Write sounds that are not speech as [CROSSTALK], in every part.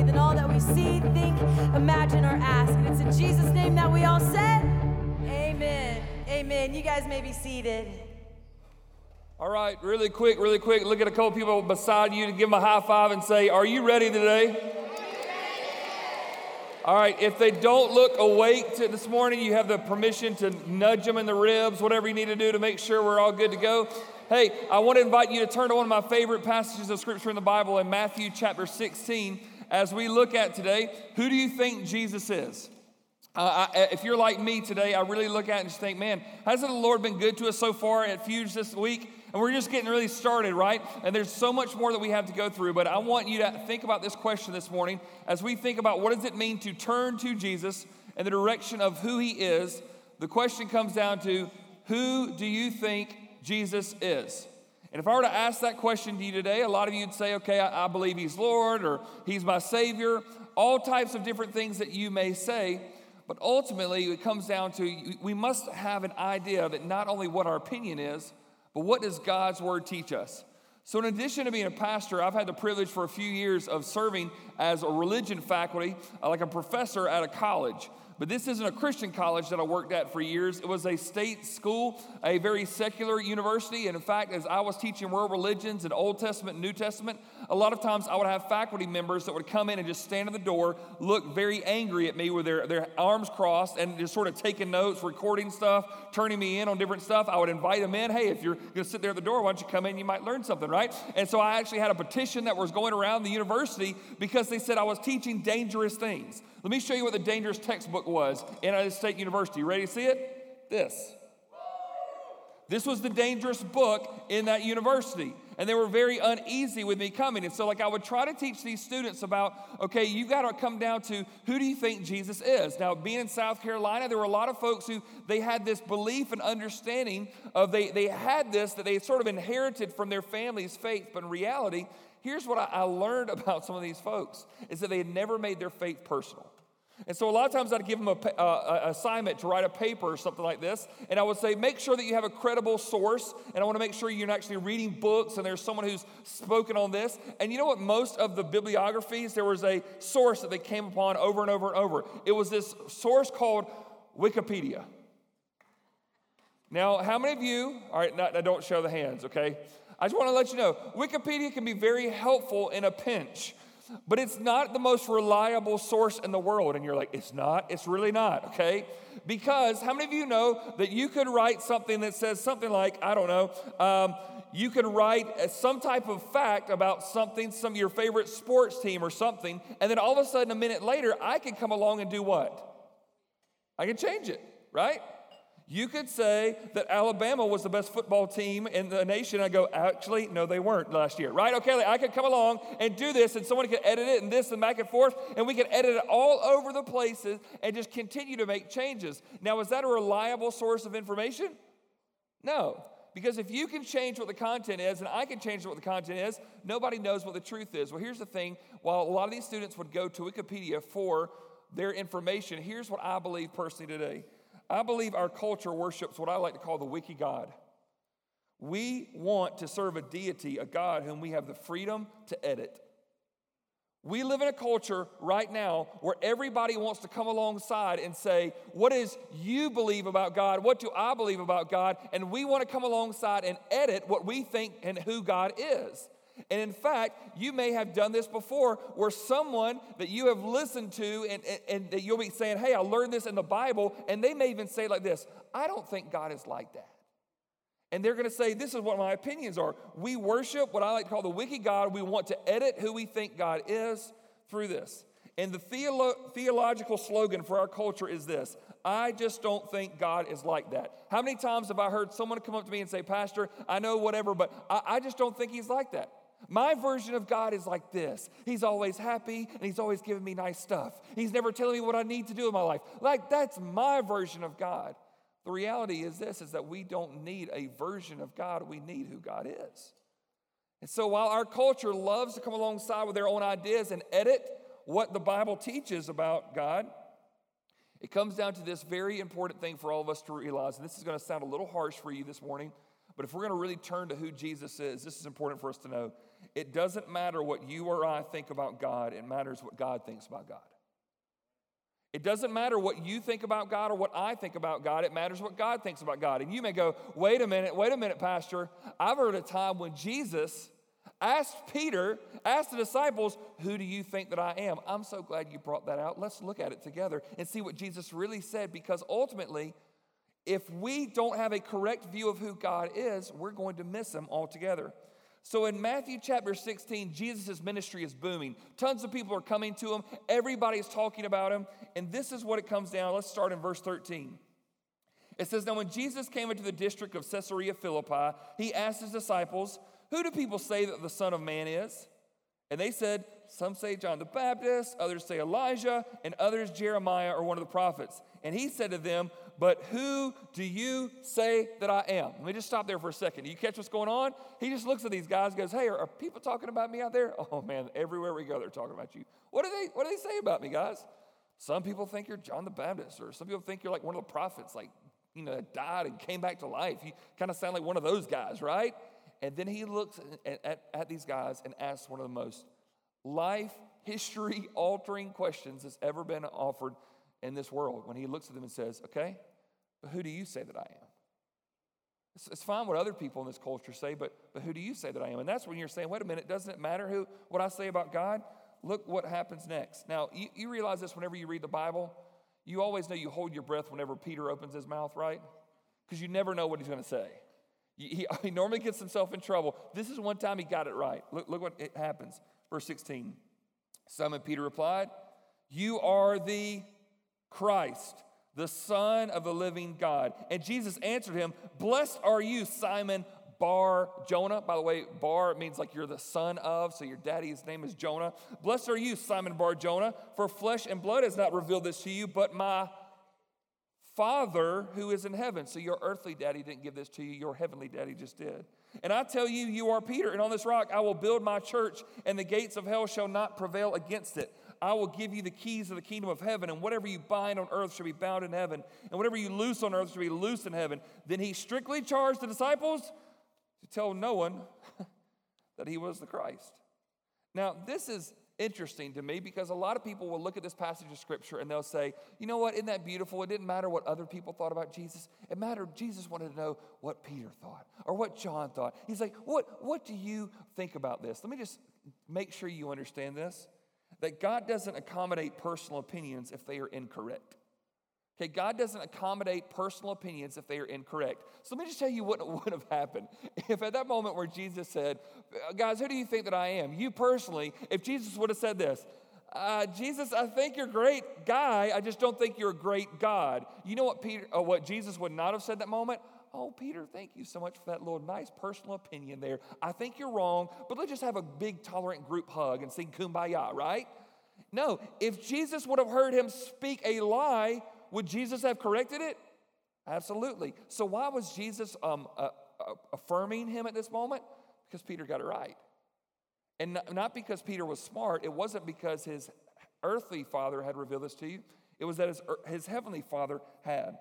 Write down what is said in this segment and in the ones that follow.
abundantly than all that we see, think, imagine, or ask. And it's in Jesus' name that we all said, Amen. Amen. You guys may be seated. All right, really quick, really quick. Look at a couple people beside you to give them a high five and say, Are you ready today? All right, if they don't look awake this morning, you have the permission to nudge them in the ribs, whatever you need to do to make sure we're all good to go. Hey, I want to invite you to turn to one of my favorite passages of scripture in the Bible in Matthew chapter 16 as we look at today. Who do you think Jesus is? Uh, I, if you're like me today, I really look at it and just think, man, hasn't the Lord been good to us so far at Fuge this week? And we're just getting really started, right? And there's so much more that we have to go through. But I want you to think about this question this morning as we think about what does it mean to turn to Jesus in the direction of who he is. The question comes down to who do you think Jesus is? And if I were to ask that question to you today, a lot of you would say, okay, I, I believe he's Lord or he's my Savior, all types of different things that you may say. But ultimately, it comes down to we must have an idea that not only what our opinion is, but what does God's word teach us? So, in addition to being a pastor, I've had the privilege for a few years of serving as a religion faculty, uh, like a professor at a college. But this isn't a Christian college that I worked at for years. It was a state school, a very secular university. And in fact, as I was teaching world religions and Old Testament and New Testament, a lot of times I would have faculty members that would come in and just stand at the door, look very angry at me with their, their arms crossed, and just sort of taking notes, recording stuff, turning me in on different stuff. I would invite them in. Hey, if you're going to sit there at the door, why don't you come in? You might learn something, right? And so I actually had a petition that was going around the university because they said I was teaching dangerous things. Let me show you what the dangerous textbook was in United State University. Ready to see it? This. This was the dangerous book in that university. And they were very uneasy with me coming. And so, like, I would try to teach these students about, okay, you got to come down to who do you think Jesus is? Now, being in South Carolina, there were a lot of folks who they had this belief and understanding of they, they had this that they sort of inherited from their family's faith. But in reality, here's what I, I learned [LAUGHS] about some of these folks is that they had never made their faith personal. And so a lot of times I'd give them an uh, assignment to write a paper or something like this, and I would say, make sure that you have a credible source, and I want to make sure you're actually reading books and there's someone who's spoken on this. And you know what? Most of the bibliographies, there was a source that they came upon over and over and over. It was this source called Wikipedia. Now, how many of you, all right, now don't show the hands, okay? I just want to let you know Wikipedia can be very helpful in a pinch, but it's not the most reliable source in the world. And you're like, it's not? It's really not, okay? Because how many of you know that you could write something that says something like, I don't know, um, you can write some type of fact about something, some of your favorite sports team or something, and then all of a sudden, a minute later, I can come along and do what? I can change it, right? You could say that Alabama was the best football team in the nation. I go, actually, no, they weren't last year, right? Okay, I could come along and do this, and someone could edit it and this and back and forth, and we could edit it all over the places and just continue to make changes. Now, is that a reliable source of information? No. Because if you can change what the content is and I can change what the content is, nobody knows what the truth is. Well, here's the thing while a lot of these students would go to Wikipedia for their information, here's what I believe personally today I believe our culture worships what I like to call the wiki God. We want to serve a deity, a God whom we have the freedom to edit. We live in a culture right now where everybody wants to come alongside and say, What does you believe about God? What do I believe about God? And we want to come alongside and edit what we think and who God is. And in fact, you may have done this before where someone that you have listened to and, and, and, that you'll be saying, Hey, I learned this in the Bible. And they may even say like this I don't think God is like that. And they're going to say, This is what my opinions are. We worship what I like to call the wiki God. We want to edit who we think God is through this. And the theolo- theological slogan for our culture is this I just don't think God is like that. How many times have I heard someone come up to me and say, Pastor, I know whatever, but I, I just don't think he's like that? My version of God is like this He's always happy and He's always giving me nice stuff. He's never telling me what I need to do in my life. Like, that's my version of God. The reality is this is that we don't need a version of God, we need who God is. And so while our culture loves to come alongside with their own ideas and edit what the Bible teaches about God, it comes down to this very important thing for all of us to realize. And this is going to sound a little harsh for you this morning, but if we're going to really turn to who Jesus is, this is important for us to know It doesn't matter what you or I think about God, it matters what God thinks about God. It doesn't matter what you think about God or what I think about God. It matters what God thinks about God. And you may go, wait a minute, wait a minute, Pastor. I've heard a time when Jesus asked Peter, asked the disciples, Who do you think that I am? I'm so glad you brought that out. Let's look at it together and see what Jesus really said because ultimately, if we don't have a correct view of who God is, we're going to miss him altogether. So in Matthew chapter 16, Jesus' ministry is booming. Tons of people are coming to him. Everybody's talking about him. And this is what it comes down. Let's start in verse 13. It says, Now when Jesus came into the district of Caesarea Philippi, he asked his disciples, Who do people say that the Son of Man is? And they said, Some say John the Baptist, others say Elijah, and others Jeremiah or one of the prophets. And he said to them, But who do you say that I am? Let me just stop there for a second. Do you catch what's going on? He just looks at these guys goes, Hey, are, are people talking about me out there? [LAUGHS] Oh man, everywhere we go, they're talking about you. What do they what do they say about me, guys? Some people think you're John the Baptist, or some people think you're like one of the prophets, like, you know, died and came back to life. You kind of sound like one of those guys, right? And then he looks at, at, at these guys and asks one of the most life history altering questions that's ever been offered in this world when he looks at them and says, Okay, but who do you say that I am? It's, it's, fine what other people in this culture say, but, but who do you say that I am? And that's when you're saying, wait a minute, doesn't it matter who what I say about God? Look what happens next. Now, you, you realize this whenever you read the Bible, you always know you hold your breath whenever Peter opens his mouth, right? Because you never know what he's going to say. He, [LAUGHS] he, normally gets himself in trouble. This is one time he got it right. Look, look what it happens. Verse 16. Simon Peter replied, You are the Christ, the Son of the living God. And Jesus answered him, Blessed are you, Simon Bar Jonah. By the way, Bar means like you're the son of, so your daddy's name is Jonah. Blessed are you, Simon Bar Jonah, for flesh and blood has not revealed this to you, but my Father who is in heaven. So your earthly daddy didn't give this to you, your heavenly daddy just did. And I tell you, you are Peter, and on this rock I will build my church, and the gates of hell shall not prevail against it. I will give you the keys of the kingdom of heaven, and whatever you bind on earth shall be bound in heaven, and whatever you loose on earth shall be loosed in heaven. Then he strictly charged the disciples to tell no one [LAUGHS] that he was the Christ. Now, this is interesting to me because a lot of people will look at this passage of scripture and they'll say, you know what, isn't that beautiful? It didn't matter what other people thought about Jesus. It mattered, Jesus wanted to know what Peter thought or what John thought. He's like, what, what do you think about this? Let me just make sure you understand this that God doesn't accommodate personal opinions if they are incorrect. Okay, God doesn't accommodate personal opinions if they are incorrect. So let me just tell you [LAUGHS] what would have happened if at that moment where Jesus said, Guys, who do you think that I am? You personally, if Jesus would have said this, uh, Jesus, I think you're a great guy. I just don't think you're a great God. You know what Peter, uh, what Jesus would not have said that moment? Oh, Peter, thank you so much for that little nice personal opinion there. I think you're wrong, but let's just have a big tolerant group hug and sing kumbaya, right? No, if Jesus would have heard him speak a lie, would Jesus have corrected it? Absolutely. So, why was Jesus um, uh, uh, affirming him at this moment? Because Peter got it right. And not, because Peter was smart, it wasn't because his earthly father had revealed this to you, it was that his, his heavenly father had.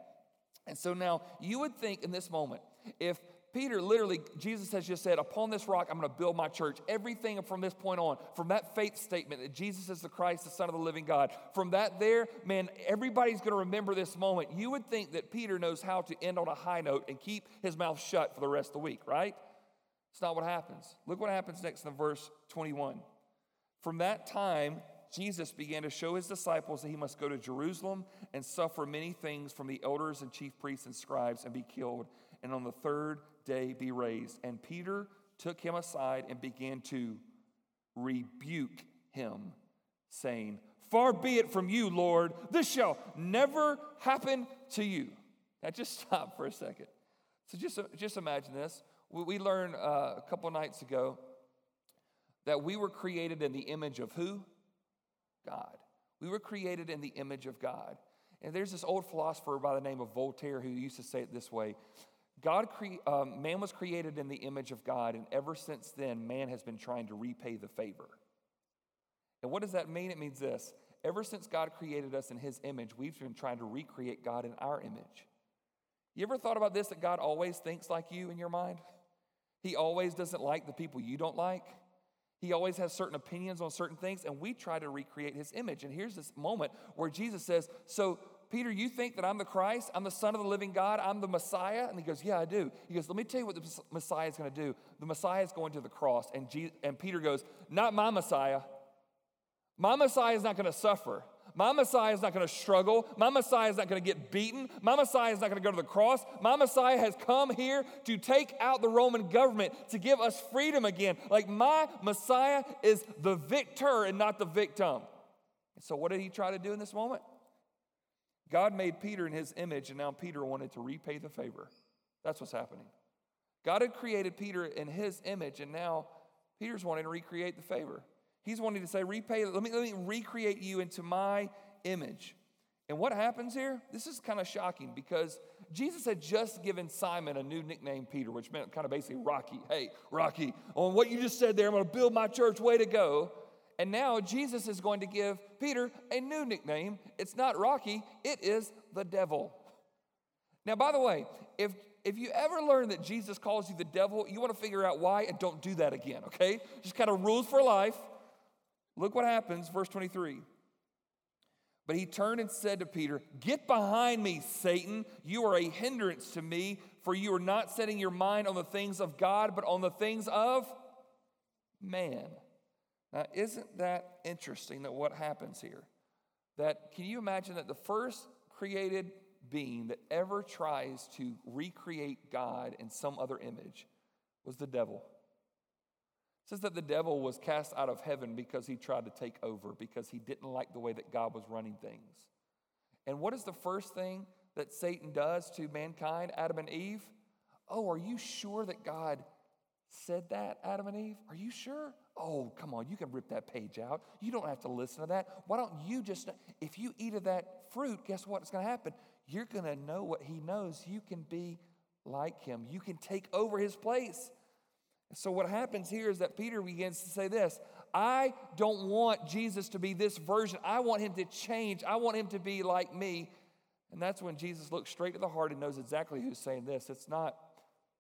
And so now you would think in this moment, if Peter literally, Jesus has just said, Upon this rock, I'm going to build my church. Everything from this point on, from that faith statement that Jesus is the Christ, the Son of the living God, from that there, man, everybody's going to remember this moment. You would think that Peter knows how to end on a high note and keep his mouth shut for the rest of the week, right? It's not what happens. Look what happens next in verse 21. From that time, Jesus began to show his disciples that he must go to Jerusalem and suffer many things from the elders and chief priests and scribes and be killed, and on the third day be raised. And Peter took him aside and began to rebuke him, saying, Far be it from you, Lord, this shall never happen to you. Now just [LAUGHS] stop for a second. So just, just imagine this. We learned uh, a couple nights ago that we were created in the image of who? God. We were created in the image of God. And there's this old philosopher by the name of Voltaire who used to say it this way God, cre- um, man was created in the image of God, and ever since then, man has been trying to repay the favor. And what does that mean? It means this ever since God created us in his image, we've been trying to recreate God in our image. You ever thought about this that God always thinks like you in your mind? He always doesn't like the people you don't like. He always has certain opinions on certain things, and we try to recreate his image. And here's this moment where Jesus says, So, Peter, you think that I'm the Christ? I'm the Son of the living God? I'm the Messiah? And he goes, Yeah, I do. He goes, Let me tell you what the Messiah is going to do. The Messiah is going to the cross. And, Jesus, and Peter goes, Not my Messiah. My Messiah is not going to suffer. My Messiah is not going to struggle. My Messiah is not going to get beaten. My Messiah is not going to go to the cross. My Messiah has come here to take out the Roman government, to give us freedom again. Like my Messiah is the victor and not the victim. So, what did he try to do in this moment? God made Peter in his image, and now Peter wanted to repay the favor. That's what's happening. God had created Peter in his image, and now Peter's wanting to recreate the favor. He's wanting to say, repay, let me, let me recreate you into my image. And what happens here? This is kind of shocking because Jesus had just given Simon a new nickname, Peter, which meant kind of basically Rocky. Hey, Rocky, on what you just said there, I'm going to build my church, way to go. And now Jesus is going to give Peter a new nickname. It's not Rocky, it is the devil. Now, by the way, if if you ever learn that Jesus calls you the devil, you want to figure out why and don't do that again, okay? Just kind of rules for life. Look what happens, verse 23. But he turned and said to Peter, Get behind me, Satan. You are a hindrance to me, for you are not setting your mind on the things of God, but on the things of man. Now, isn't that interesting that what happens here? That can you imagine that the first created being that ever tries to recreate God in some other image was the devil? Says that the devil was cast out of heaven because he tried to take over, because he didn't like the way that God was running things. And what is the first thing that Satan does to mankind, Adam and Eve? Oh, are you sure that God said that, Adam and Eve? Are you sure? Oh, come on, you can rip that page out. You don't have to listen to that. Why don't you just, if you eat of that fruit, guess what's going to happen? You're going to know what he knows. You can be like him, you can take over his place. So, what happens here is that Peter begins to say this I don't want Jesus to be this version. I want him to change. I want him to be like me. And that's when Jesus looks straight to the heart and knows exactly who's saying this. It's not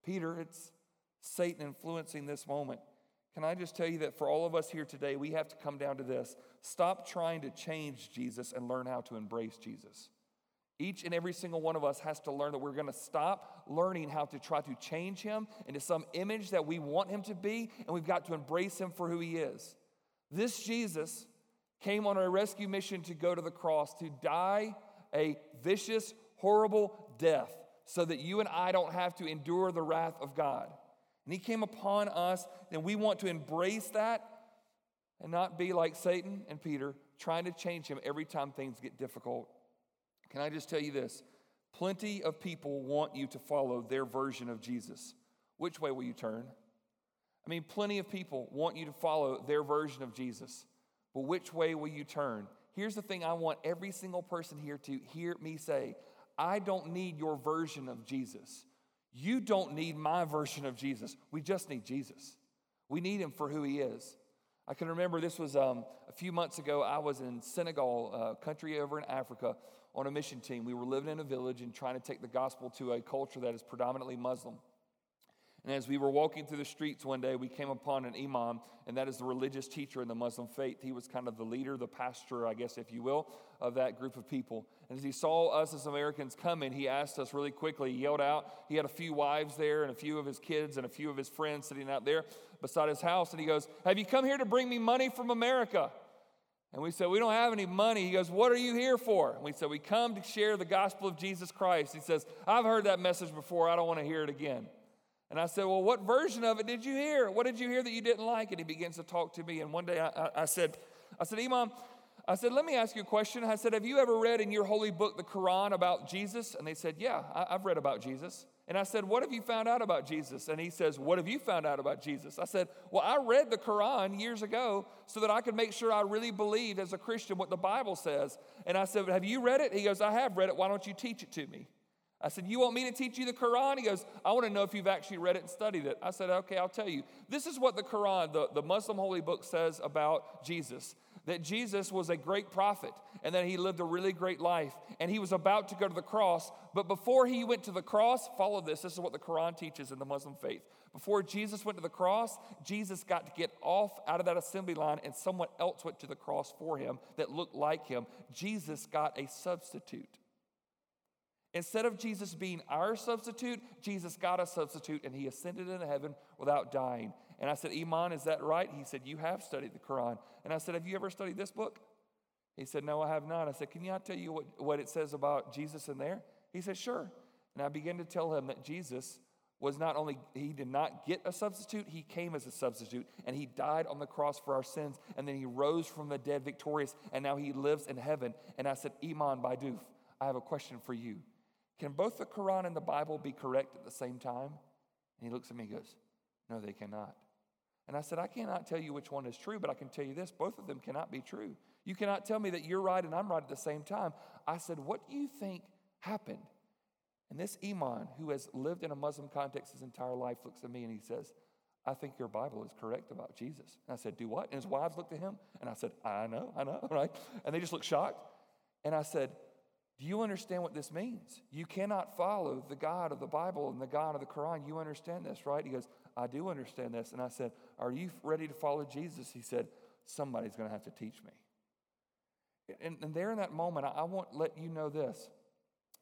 Peter, it's Satan influencing this moment. Can I just tell you that for all of us here today, we have to come down to this stop trying to change Jesus and learn how to embrace Jesus. Each and every single one of us has to learn that we're going to stop learning how to try to change him into some image that we want him to be, and we've got to embrace him for who he is. This Jesus came on a rescue mission to go to the cross, to die a vicious, horrible death, so that you and I don't have to endure the wrath of God. And he came upon us, and we want to embrace that and not be like Satan and Peter, trying to change him every time things get difficult. Can I just tell you this? Plenty of people want you to follow their version of Jesus. Which way will you turn? I mean, plenty of people want you to follow their version of Jesus. But which way will you turn? Here's the thing I want every single person here to hear me say I don't need your version of Jesus. You don't need my version of Jesus. We just need Jesus. We need him for who he is. I can remember this was um, a few months ago. I was in Senegal, a country over in Africa, on a mission team. We were living in a village and trying to take the gospel to a culture that is predominantly Muslim. And as we were walking through the streets one day, we came upon an imam, and that is the religious teacher in the Muslim faith. He was kind of the leader, the pastor, I guess, if you will, of that group of people. And as he saw us as Americans coming, he asked us really quickly, he yelled out. He had a few wives there, and a few of his kids, and a few of his friends sitting out there beside his house. And he goes, Have you come here to bring me money from America? And we said, We don't have any money. He goes, What are you here for? And we said, We come to share the gospel of Jesus Christ. He says, I've heard that message before. I don't want to hear it again. And I said, Well, what version of it did you hear? What did you hear that you didn't like? And he begins to talk to me. And one day I, I, I said, I said, Imam, I said, let me ask you a question. I said, have you ever read in your holy book, the Quran, about Jesus? And they said, yeah, I've read about Jesus. And I said, What have you found out about Jesus? And he says, What have you found out about Jesus? I said, Well, I read the Quran years ago so that I could make sure I really believed as a Christian what the Bible says. And I said, Have you read it? He goes, I have read it. Why don't you teach it to me? I said, You want me to teach you the Quran? He goes, I want to know if you've actually read it and studied it. I said, Okay, I'll tell you. This is what the Quran, the, the Muslim holy book, says about Jesus. That Jesus was a great prophet and that he lived a really great life and he was about to go to the cross. But before he went to the cross, follow this. This is what the Quran teaches in the Muslim faith. Before Jesus went to the cross, Jesus got to get off out of that assembly line and someone else went to the cross for him that looked like him. Jesus got a substitute. Instead of Jesus being our substitute, Jesus got a substitute and he ascended into heaven without dying. And I said, Imam, is that right? He said, You have studied the Quran. And I said, Have you ever studied this book? He said, No, I have not. I said, Can you not tell you what, what it says about Jesus in there? He said, Sure. And I began to tell him that Jesus was not only, he did not get a substitute, he came as a substitute and he died on the cross for our sins and then he rose from the dead victorious and now he lives in heaven. And I said, Imam Baidoof, I have a question for you. Can both the Quran and the Bible be correct at the same time? And he looks at me and goes, No, they cannot. And I said, I cannot tell you which one is true, but I can tell you this both of them cannot be true. You cannot tell me that you're right and I'm right at the same time. I said, What do you think happened? And this Imam, who has lived in a Muslim context his entire life, looks at me and he says, I think your Bible is correct about Jesus. And I said, Do what? And his wives looked at him and I said, I know, I know, [LAUGHS] right? And they just looked shocked. And I said, do you understand what this means? You cannot follow the God of the Bible and the God of the Quran. You understand this, right? He goes, I do understand this. And I said, Are you ready to follow Jesus? He said, Somebody's going to have to teach me. And, and there in that moment, I, I want to let you know this.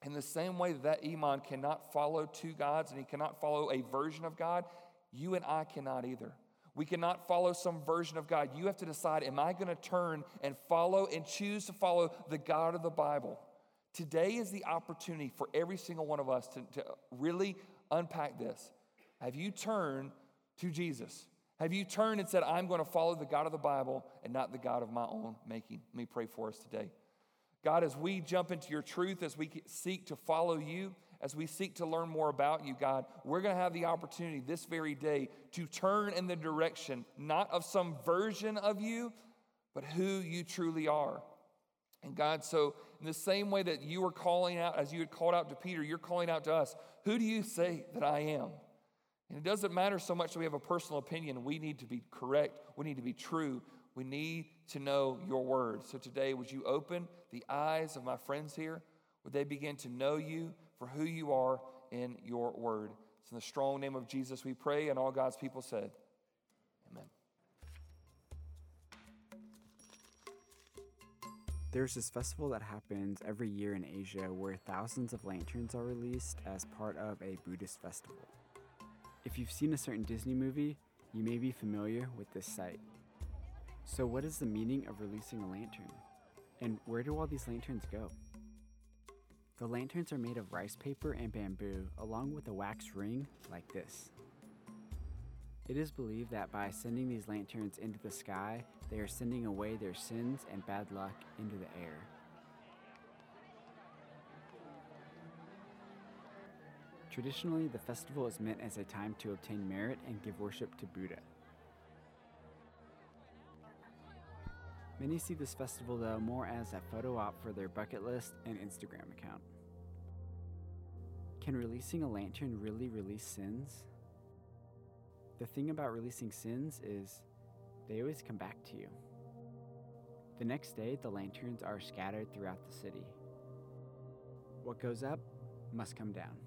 In the same way that, Imam cannot follow two gods and he cannot follow a version of God, you and I cannot either. We cannot follow some version of God. You have to decide, am I going to turn and follow and choose to follow the God of the Bible? Today is the opportunity for every single one of us to, to really unpack this. Have you turned to Jesus? Have you turned and said, I'm going to follow the God of the Bible and not the God of my own making? Let me pray for us today. God, as we jump into your truth, as we seek to follow you, as we seek to learn more about you, God, we're going to have the opportunity this very day to turn in the direction not of some version of you, but who you truly are. And God, so in the same way that you were calling out, as you had called out to Peter, you're calling out to us, who do you say that I am? And it doesn't matter so much that we have a personal opinion. We need to be correct. We need to be true. We need to know your word. So today, would you open the eyes of my friends here? Would they begin to know you for who you are in your word? It's in the strong name of Jesus we pray, and all God's people said, Amen. There's this festival that happens every year in Asia where thousands of lanterns are released as part of a Buddhist festival. If you've seen a certain Disney movie, you may be familiar with this sight. So, what is the meaning of releasing a lantern? And where do all these lanterns go? The lanterns are made of rice paper and bamboo, along with a wax ring like this. It is believed that by sending these lanterns into the sky, they are sending away their sins and bad luck into the air. Traditionally, the festival is meant as a time to obtain merit and give worship to Buddha. Many see this festival, though, more as a photo op for their bucket list and Instagram account. Can releasing a lantern really release sins? The thing about releasing sins is they always come back to you. The next day, the lanterns are scattered throughout the city. What goes up must come down.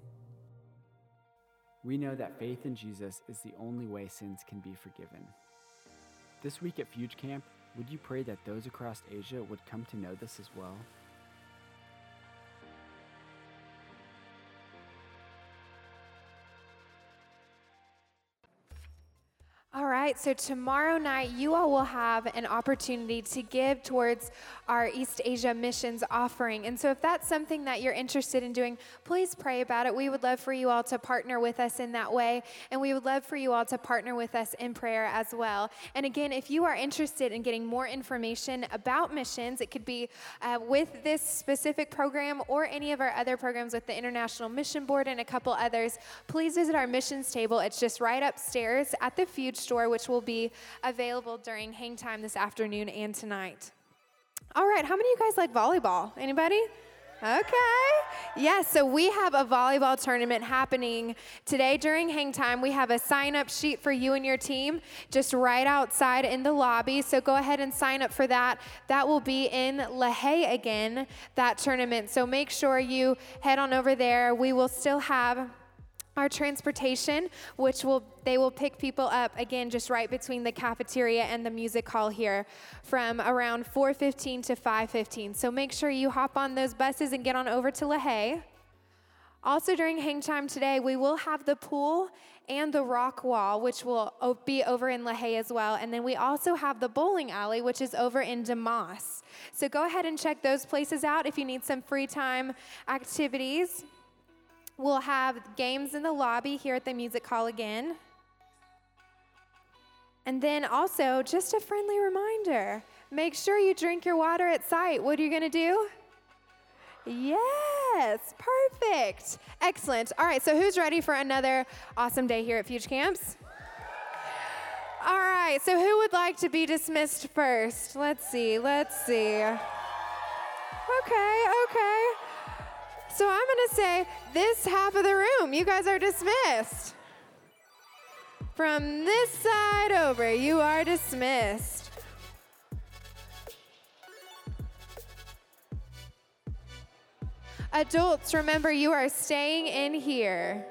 We know that faith in Jesus is the only way sins can be forgiven. This week at Fuge Camp, would you pray that those across Asia would come to know this as well? Right, so tomorrow night, you all will have an opportunity to give towards our East Asia missions offering. And so, if that's something that you're interested in doing, please pray about it. We would love for you all to partner with us in that way. And we would love for you all to partner with us in prayer as well. And again, if you are interested in getting more information about missions, it could be uh, with this specific program or any of our other programs with the International Mission Board and a couple others, please visit our missions table. It's just right upstairs at the Fuge store which will be available during hang time this afternoon and tonight. All right, how many of you guys like volleyball? Anybody? Okay. Yes, so we have a volleyball tournament happening today during hang time. We have a sign up sheet for you and your team just right outside in the lobby. So go ahead and sign up for that. That will be in LaHaye again, that tournament. So make sure you head on over there. We will still have our transportation which will they will pick people up again just right between the cafeteria and the music hall here from around 4.15 to 5.15 so make sure you hop on those buses and get on over to lahaye also during hang time today we will have the pool and the rock wall which will be over in lahaye as well. And then we also have the bowling alley which is over in DeMoss so go ahead and check those places out if you need some free time activities We'll have games in the lobby here at the music hall again. And then also, just a friendly reminder make sure you drink your water at sight. What are you going to do? Yes, perfect. Excellent. All right, so who's ready for another awesome day here at Fuge Camps? All right, so who would like to be dismissed first? Let's see, let's see. Okay, okay. So I'm going to say this half of the room, you guys are dismissed. From this side over, you are dismissed. Adults, remember you are staying in here.